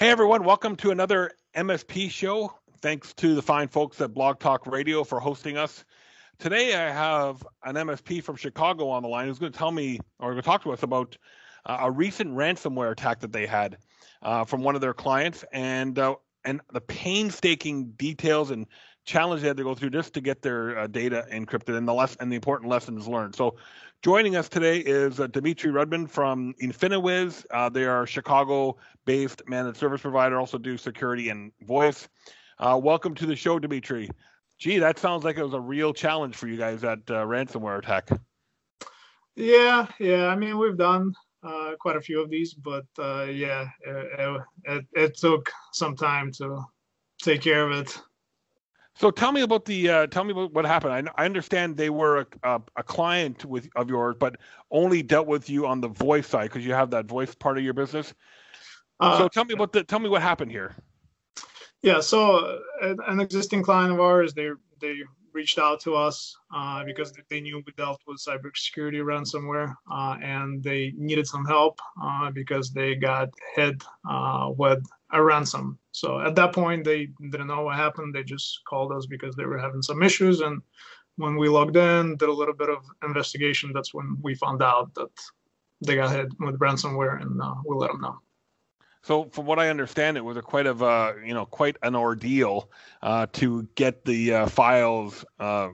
Hey everyone, welcome to another MSP show. Thanks to the fine folks at Blog Talk Radio for hosting us. Today I have an MSP from Chicago on the line who's going to tell me or going to talk to us about uh, a recent ransomware attack that they had uh, from one of their clients and uh, and the painstaking details and challenge they had to go through just to get their uh, data encrypted and the less and the important lessons learned. So Joining us today is uh, Dmitry Rudman from Infiniwiz. Uh, they are Chicago-based managed service provider, also do security and voice. Uh, welcome to the show, Dimitri. Gee, that sounds like it was a real challenge for you guys at uh, ransomware attack. Yeah, yeah. I mean, we've done uh, quite a few of these, but yeah, it, it, it took some time to take care of it. So tell me about the uh, tell me about what happened. I, I understand they were a, a, a, client with of yours, but only dealt with you on the voice side because you have that voice part of your business. Uh, so tell me about the tell me what happened here. Yeah, so uh, an existing client of ours, they they reached out to us uh, because they knew we dealt with cybersecurity ransomware uh, and they needed some help uh, because they got hit uh, with a ransom. So at that point, they didn't know what happened. They just called us because they were having some issues. And when we logged in, did a little bit of investigation, that's when we found out that they got hit with ransomware and uh, we let them know. So, from what I understand, it was a quite of a you know quite an ordeal uh, to get the uh, files uh,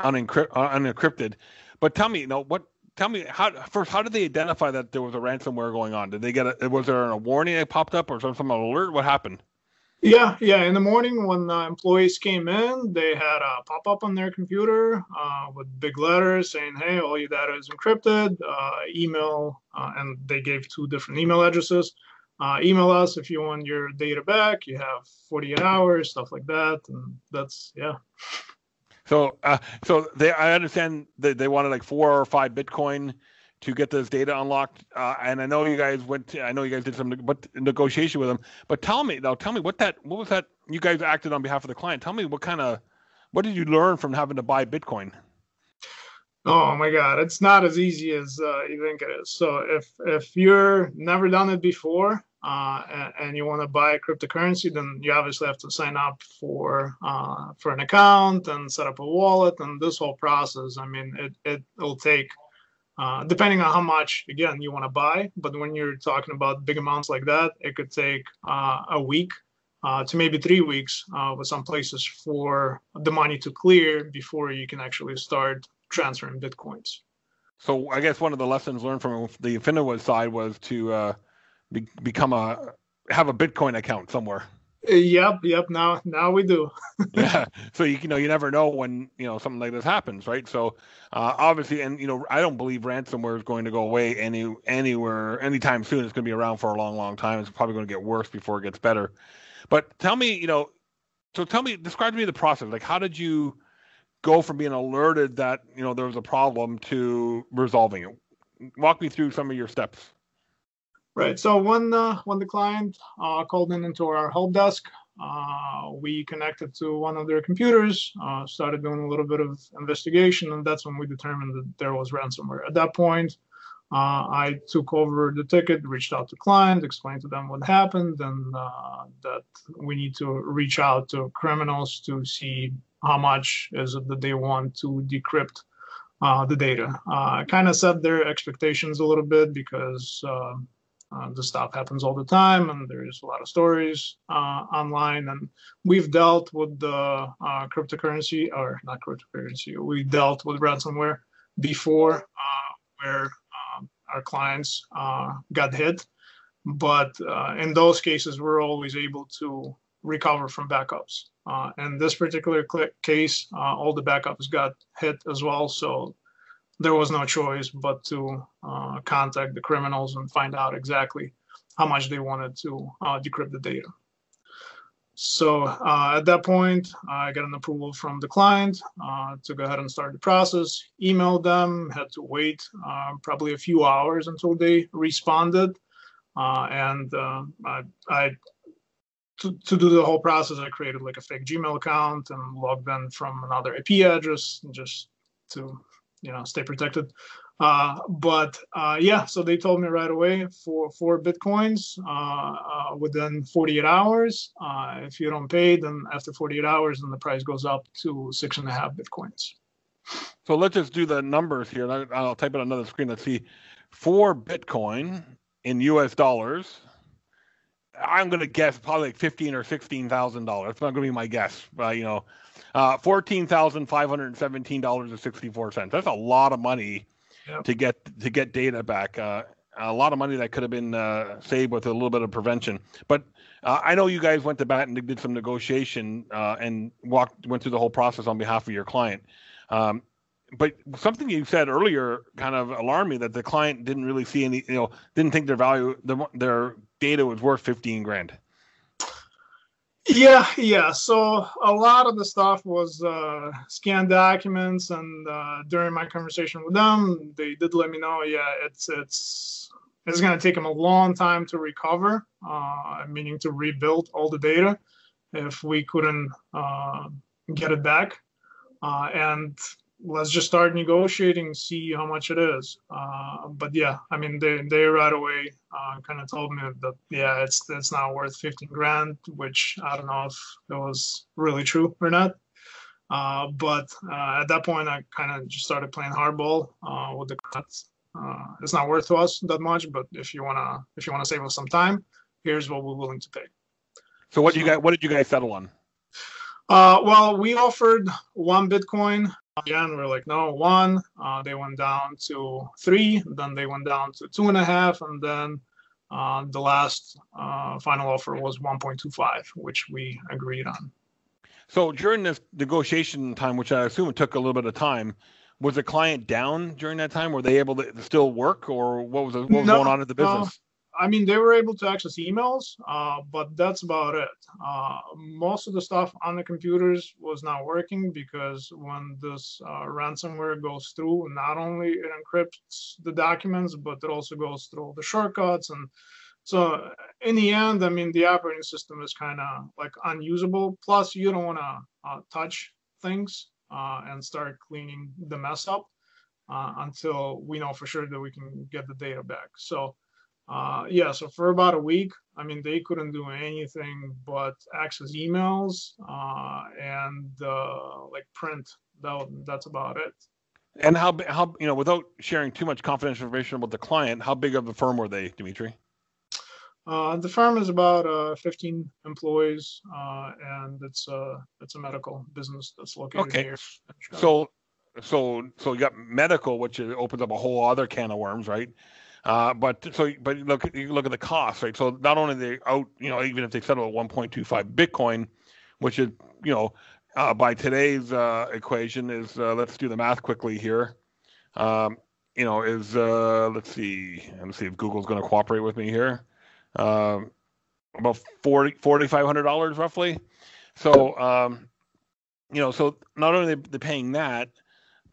unencrypt- uh, unencrypted. But tell me, you know, what? Tell me how first. How did they identify that there was a ransomware going on? Did they get a? Was there a warning that popped up, or some alert? What happened? Yeah, yeah. In the morning, when the employees came in, they had a pop up on their computer uh, with big letters saying, "Hey, all your data is encrypted." Uh, email, and they gave two different email addresses uh, email us if you want your data back. You have 48 hours, stuff like that, and that's yeah. So, uh, so they, I understand that they wanted like four or five Bitcoin to get this data unlocked. Uh, and I know you guys went. To, I know you guys did some but negotiation with them. But tell me now, tell me what that, what was that? You guys acted on behalf of the client. Tell me what kind of, what did you learn from having to buy Bitcoin? Oh my God, it's not as easy as uh, you think it is. So if if you're never done it before uh, and, and, you want to buy cryptocurrency, then you obviously have to sign up for uh, for an account and set up a wallet and this whole process. I mean, it it will take uh, depending on how much again you want to buy. But when you're talking about big amounts like that, it could take uh, a week uh, to maybe three weeks uh, with some places for the money to clear before you can actually start transferring bitcoins. So I guess one of the lessons learned from the Infiniwiz side was to uh, be, become a have a Bitcoin account somewhere. Yep, yep. Now, now we do. yeah. So you, you know, you never know when you know something like this happens, right? So uh, obviously, and you know, I don't believe ransomware is going to go away any anywhere anytime soon. It's going to be around for a long, long time. It's probably going to get worse before it gets better. But tell me, you know, so tell me, describe to me the process. Like, how did you go from being alerted that you know there was a problem to resolving it. Walk me through some of your steps. Right. So when uh, when the client uh, called in into our help desk, uh, we connected to one of their computers, uh, started doing a little bit of investigation, and that's when we determined that there was ransomware. At that point, uh, I took over the ticket, reached out to client, explained to them what happened, and uh, that we need to reach out to criminals to see how much is it that they want to decrypt uh, the data. Uh, kind of set their expectations a little bit because uh, uh, this stuff happens all the time and there's a lot of stories uh, online. And we've dealt with the uh, cryptocurrency, or not cryptocurrency, we dealt with ransomware before where um, our clients got hit. But in those cases, we're always able to recover from backups. Uh, in this particular case, uh, all the backups got hit as well, so there was no choice but to uh, contact the criminals and find out exactly how much they wanted to uh, decrypt the data. So uh, at that point, I got an approval from the client uh, to go ahead and start the process. Emailed them, had to wait probably a few hours until they responded. and I, I to, to do the whole process, I created like a fake Gmail account and logged in from another IP address just to, you know, stay protected. Uh, but uh, yeah, so they told me right away for four bitcoins uh, uh within 48 hours. Uh, if you don't pay, then after 48 hours, then the price goes up to six and a half bitcoins. So let's just do the numbers here. I'll type it on another screen. Let's see, four bitcoin in U.S. dollars. I'm going to guess probably like fifteen or sixteen thousand dollars. That's not going to be my guess. But you know, uh, fourteen thousand five hundred seventeen dollars and sixty four cents. That's a lot of money yep. to get to get data back. Uh, a lot of money that could have been uh, saved with a little bit of prevention. But uh, I know you guys went to bat and did some negotiation uh, and walked went through the whole process on behalf of your client. Um, but something you said earlier kind of alarmed me that the client didn't really see any, you know, didn't think their value, their, their data was worth 15 grand. Yeah, yeah. So a lot of the stuff was uh, scanned documents, and uh, during my conversation with them, they did let me know, yeah, it's it's it's going to take them a long time to recover, uh, meaning to rebuild all the data if we couldn't uh, get it back. Uh, and let's just start negotiating, see how much it is. Uh, but yeah, I mean, they they right away uh, kind of told me that yeah, it's it's not worth 15 grand, which I don't know if it was really true or not. Uh, but uh, at that point, I kind of just started playing hardball uh, with the cuts. Uh, it's not worth to us that much, but if you wanna if you wanna save us some time, here's what we're willing to pay. So what so, you guys what did you guys settle on? Uh, well, we offered one Bitcoin again we're like no one uh, they went down to three then they went down to two and a half and then uh, the last uh, final offer was 1.25 which we agreed on. So during this negotiation time which i assume it took a little bit of time was the client down during that time? Were they able to still work or what was, what was no, going on at the business I mean, they were able to access emails, uh, but that's about it. Uh, most of the stuff on the computers was not working because when this uh, ransomware goes through, not only it encrypts the documents, but it also goes through all the shortcuts. And so, in the end, I mean, the operating system is kind of like unusable. Plus, you don't want to uh, touch things uh, and start cleaning the mess up uh, until we know for sure that we can get the data back. So, uh, yeah, so for about a week, I mean, they couldn't do anything but access emails uh, and uh, like print. That, that's about it. And how how you know without sharing too much confidential information about the client, how big of a firm were they, Dmitry? Uh, the firm is about uh, 15 employees, uh, and it's a it's a medical business that's located okay. here. So, so so you got medical, which opens up a whole other can of worms, right? Uh, but so, but look, you look at the cost, right? So not only they out, you know, even if they settle at 1.25 Bitcoin, which is, you know, uh, by today's uh, equation is, uh, let's do the math quickly here. Um, you know, is uh, let's see, let's see if Google's going to cooperate with me here. Um, about 40 $4,500 roughly. So, um, you know, so not only are they paying that,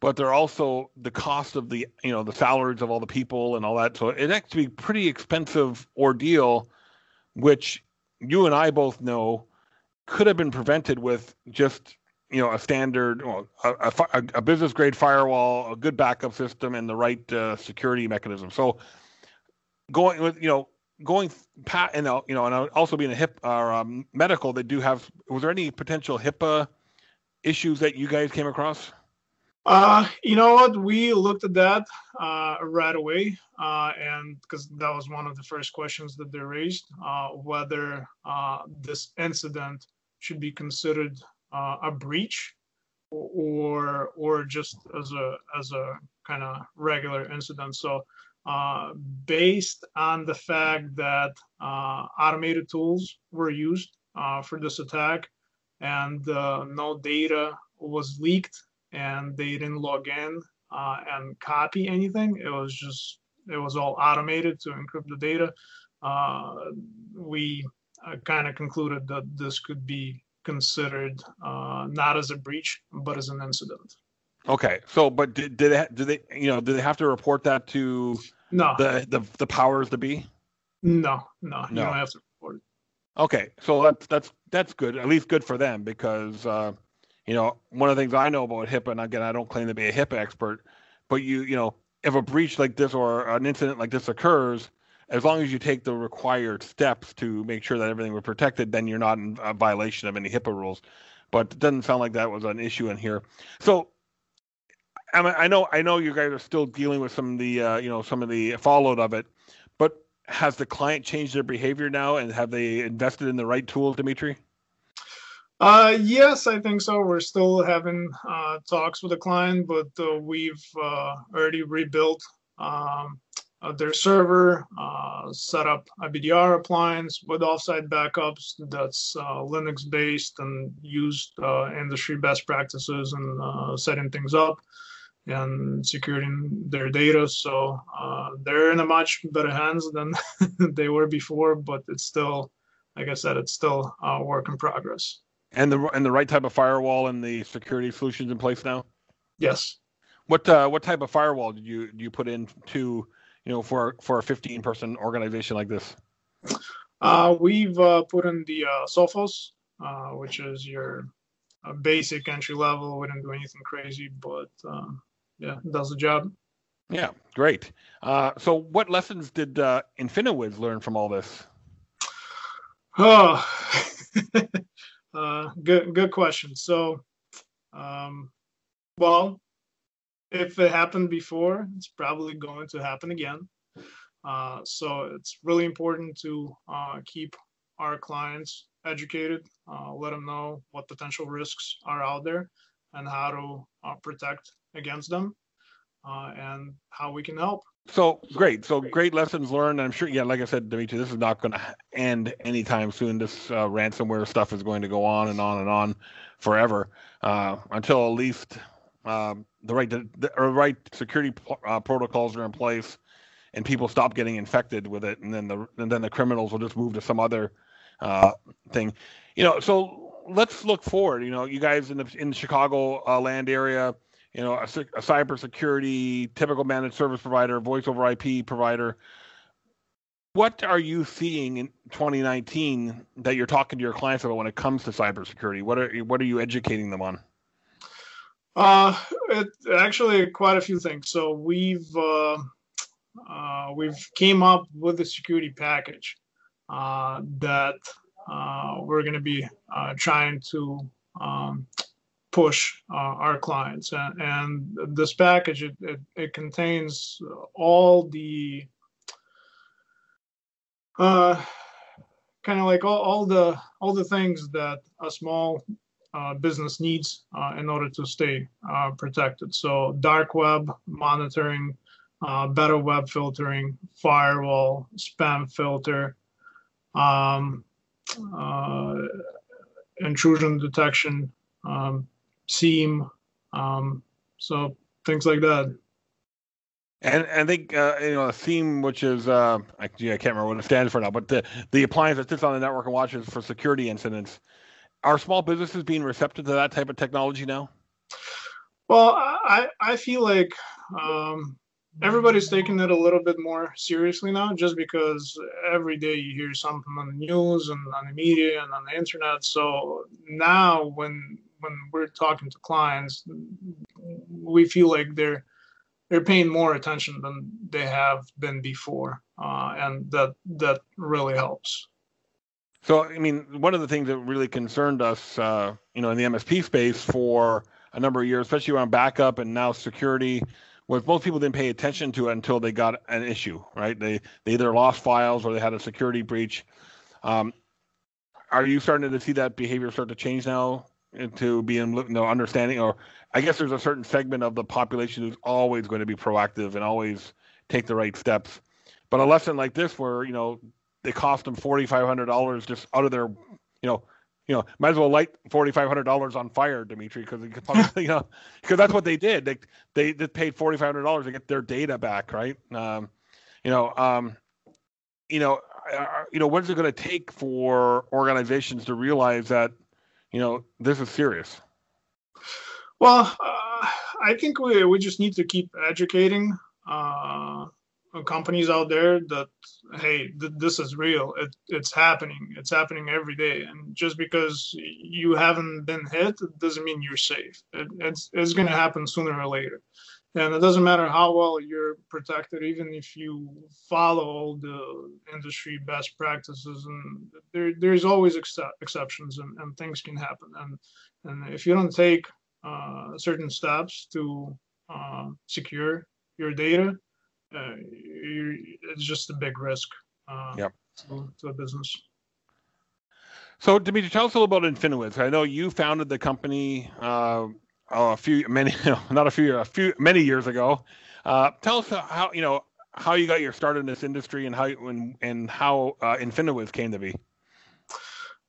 but they're also the cost of the you know the salaries of all the people and all that. So it actually pretty expensive ordeal, which you and I both know could have been prevented with just you know a standard well, a, a, a, business grade firewall, a good backup system, and the right uh, security mechanism. So going with you know going pat and you know and also being a HIPAA um, medical, they do have. Was there any potential HIPAA issues that you guys came across? Uh, you know what? We looked at that uh, right away, uh, and because that was one of the first questions that they raised, uh, whether uh, this incident should be considered uh, a breach or or just as a as a kind of regular incident. So, based on the fact that automated tools were used for this attack and no data was leaked and they didn't log in uh, and copy anything. It was just it was all automated to encrypt the data. Uh, we uh, kind of concluded that this could be considered uh, not as a breach but as an incident. Okay, so but did, did they do they you know do they have to report that to no the the, the powers to be? No, no, no, you don't have to report it. Okay, so that's that's that's good. At least good for them because uh, you know, one of the things I know about HIPAA, and again, I don't claim to be a HIPAA expert, but you, you know, if a breach like this or an incident like this occurs, as long as you take the required steps to make sure that everything was protected, then you're not in violation of any HIPAA rules. But it doesn't sound like that was an issue in here. So I, mean, I know I know you guys are still dealing with some of the uh, you know some of the fallout of it, but has the client changed their behavior now, and have they invested in the right tools, Dmitry? Uh, yes, I think so. We're still having uh, talks with the client, but uh, we've uh, already rebuilt um, uh, their server, uh, set up a BDR appliance with offsite backups that's Linux based and used industry best practices and setting things up and securing their data. So they're in a much better hands than they were before, but it's still, like I said, it's still a work in progress. And the and the right type of firewall and the security solutions in place now. Yes. What uh, what type of firewall did you do you put in to you know for for a 15 person organization like this? Uh, we've uh, put in the uh, Sophos, uh, which is your basic entry level. We didn't do anything crazy, but um, yeah, does the job. Yeah, great. Uh, so, what lessons did uh, InfiniWiz learn from all this? Oh, uh, good good question. So, um, well, if it happened before, it's probably going to happen again. Uh, so it's really important to uh, keep our clients educated, uh, let them know what potential risks are out there and how to uh, protect against them uh, and how we can help. So great. So great lessons learned. I'm sure, yeah, like I said, Dmitry, this is not going to end anytime soon. This uh, ransomware stuff is going to go on and on and on forever uh, until at least um, the right the, right security uh, protocols are in place and people stop getting infected with it, and then the and then the criminals will just move to some other uh, thing. You know, so let's look forward. You know, you guys in the in the Chicago uh, land area you know, a, a cybersecurity, typical managed service provider, voice over IP provider. What are you seeing in 2019 that you're talking to your clients about when it comes to cybersecurity? What are what are you educating them on? Uh, it, actually, quite a few things. So we've uh, uh, we've came up with a security package uh, that uh, we're going to be uh, trying to um, push uh, our clients. And, and, this package, it, it, it contains all the uh, kind of like all, all the all the things that a small uh, business needs uh, in order to stay uh, protected. So dark web monitoring, uh, better web filtering, firewall, spam filter, um, intrusion detection, um, SIEM, um, so things like that. And, and I think uh, you know a SIEM which is uh, I, gee, I can't remember what it stands for now, but the the appliance that sits on the network and watches for security incidents. Are small businesses being receptive to that type of technology now? Well, I I feel like um, everybody's taking it a little bit more seriously now, just because every day you hear something on the news and on the media and on the internet. So now when when we're talking to clients, we feel like they're they're paying more attention than they have been before, uh, and that that really helps. So, I mean, one of the things that really concerned us, uh, you know, in the MSP space for a number of years, especially around backup and now security, was most people didn't pay attention to it until they got an issue, right? They they either lost files or they had a security breach. Um, are you starting to see that behavior start to change now to be in you know, understanding or i guess there's a certain segment of the population who's always going to be proactive and always take the right steps. But a lesson like this where you know they cost them $4500 just out of their you know you know might as well light $4500 on fire dmitry because you know because that's what they did. They they, they paid $4500 to get their data back right? Um, you know um, you know uh, you know what is it going to take for organizations to realize that you know, this is serious. Well, uh, I think we we just need to keep educating uh, companies out there that hey, th- this is real. It, it's happening. It's happening every day. And just because you haven't been hit doesn't mean you're safe. It, it's it's going to happen sooner or later. And it doesn't matter how well you're protected, even if you follow all the industry best practices, and there there's always ex- exceptions, and, and things can happen. And and if you don't take uh, certain steps to uh, secure your data, uh, it's just a big risk uh, yep. to, to a business. So, Dmitry, tell us a little about Infiniwiz. I know you founded the company uh, a few, many, not a few, a few, many years ago. Uh, tell us how you know how you got your start in this industry and how and, and how uh, Infiniwiz came to be.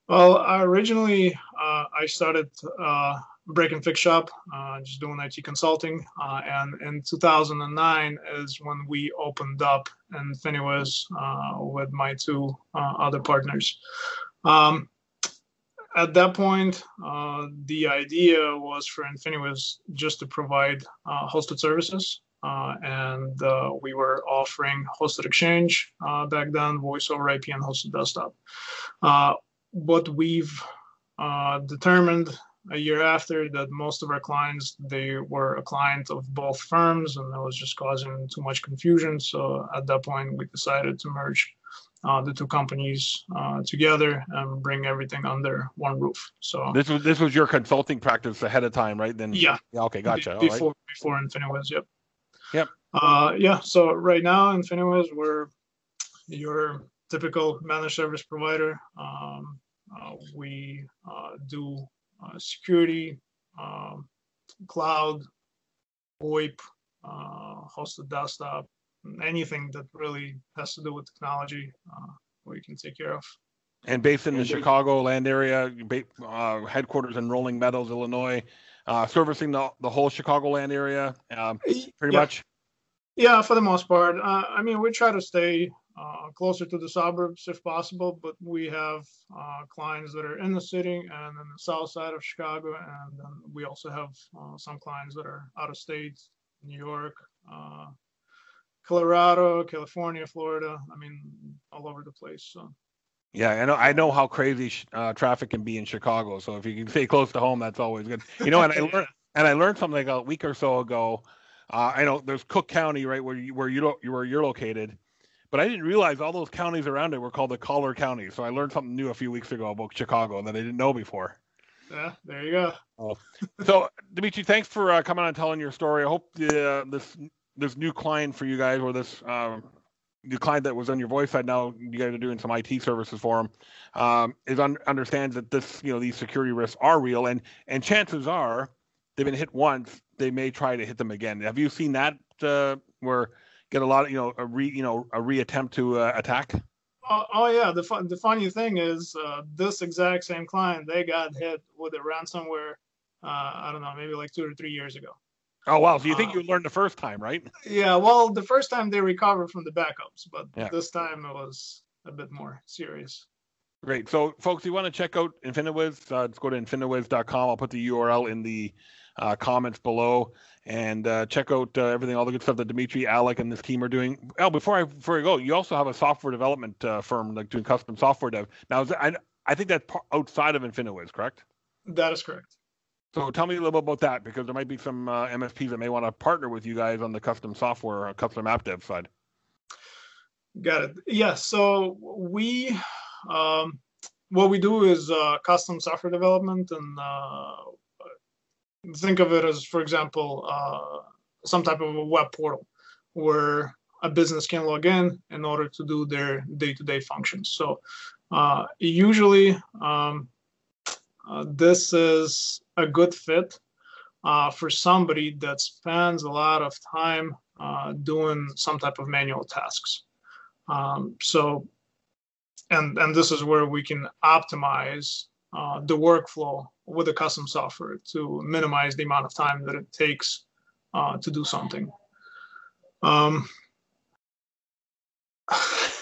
Well, I originally uh, I started uh, break and fix shop, uh, just doing IT consulting. Uh, and in 2009 is when we opened up Infiniwiz uh, with my two uh, other partners. Um, at that point, uh, the idea was for Infiniwiz just to provide uh, hosted services. Uh, and uh, we were offering hosted exchange uh, back then, voice over IP, and hosted desktop. what we've determined a year after that most of our clients they were a client of both firms and that was just causing too much confusion so at that point we decided to merge uh, the two companies uh, together and bring everything under one roof. So this was this was your consulting practice ahead of time right? Then yeah, yeah okay gotcha. Be- before right. before infiniwiz yep. Yep. Uh, yeah so right now infiniwiz we're your typical managed service provider. Um, uh, we uh, do uh, security, um, cloud, VoIP, uh, hosted desktop, anything that really has to do with technology, uh, we can take care of. And based in the Chicago land area, uh, headquarters in Rolling Meadows, Illinois, uh, servicing the, the whole Chicago land area, um, pretty yeah. much. Yeah, for the most part. Uh, I mean, we try to stay uh, closer to the suburbs if possible, but we have uh, clients that are in the city and in the south side of Chicago, and then we also have uh, some clients that are out of state, New York, uh, Colorado, California, Florida. I mean, all over the place. So. Yeah, I know. I know how crazy uh, traffic can be in Chicago. So if you can stay close to home, that's always good. You know, and I learned and I learned something like a week or so ago. Uh, I know there's Cook County, right, where you where you don't where you're located, but I didn't realize all those counties around it were called the collar counties. So I learned something new a few weeks ago about Chicago and that I didn't know before. Yeah, there you go. Oh. so Dmitry, thanks for uh, coming on and telling your story. I hope the, uh, this this new client for you guys, or this um, the client that was on your voice side now, you guys are doing some IT services for him, um, is un- understands that this you know these security risks are real, and and chances are they've been hit once, they may try to hit them again. Have you seen that uh, where get a lot of you know a re you know a reattempt to uh, attack? Oh, oh, yeah, the the funny thing is uh, this exact same client they got hit with a ransomware. Uh, I don't know, maybe like two or three years ago. Oh wow! So you think uh, you learned the first time, right? Yeah. Well, the first time they recovered from the backups, but yeah. this time it was a bit more serious. Great. So, folks, you want to check out Infiniwiz? Uh, let's go to infiniwiz.com. I'll put the URL in the uh, comments below and uh, check out uh, everything, all the good stuff that Dmitry, Alec, and this team are doing. Oh, before I before I go, you also have a software development uh, firm like doing custom software dev. Now, that, I I think that's outside of Infiniwiz, correct? That is correct. So tell me a little bit about that because there might be some uh, MSPs that may want to partner with you guys on the custom software, uh, custom app dev side. Got it. Yeah. So we, um, what we do is uh, custom software development, and uh, think of it as, for example, uh, some type of a web portal where a business can log in in order to do their day-to-day functions. So uh, usually um, uh, this is a good fit uh, for somebody that spends a lot of time uh, doing some type of manual tasks. Um, so, and and this is where we can optimize uh, the workflow with the custom software to minimize the amount of time that it takes uh, to do something. Um,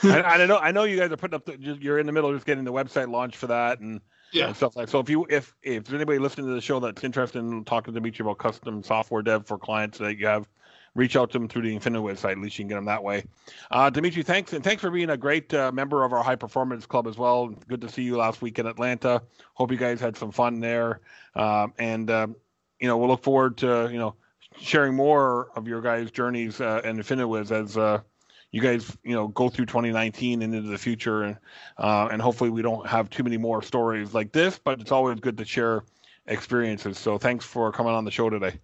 I, I, know. I know you guys are putting up. The, you're in the middle of just getting the website launched for that and, yeah. and stuff like. So if you if if there's anybody listening to the show that's interested in talking to Dmitry about custom software dev for clients that you have, reach out to them through the Infiniwiz website. At least you can get them that way. Uh, Dmitry, thanks and thanks for being a great uh, member of our high performance club as well. Good to see you last week in Atlanta. Hope you guys had some fun there. Um, and um, you know we'll look forward to you know sharing more of your guys' journeys uh, and Infiniwiz as uh, you guys, you know, go through 2019 and into the future, and uh, and hopefully we don't have too many more stories like this. But it's always good to share experiences. So thanks for coming on the show today.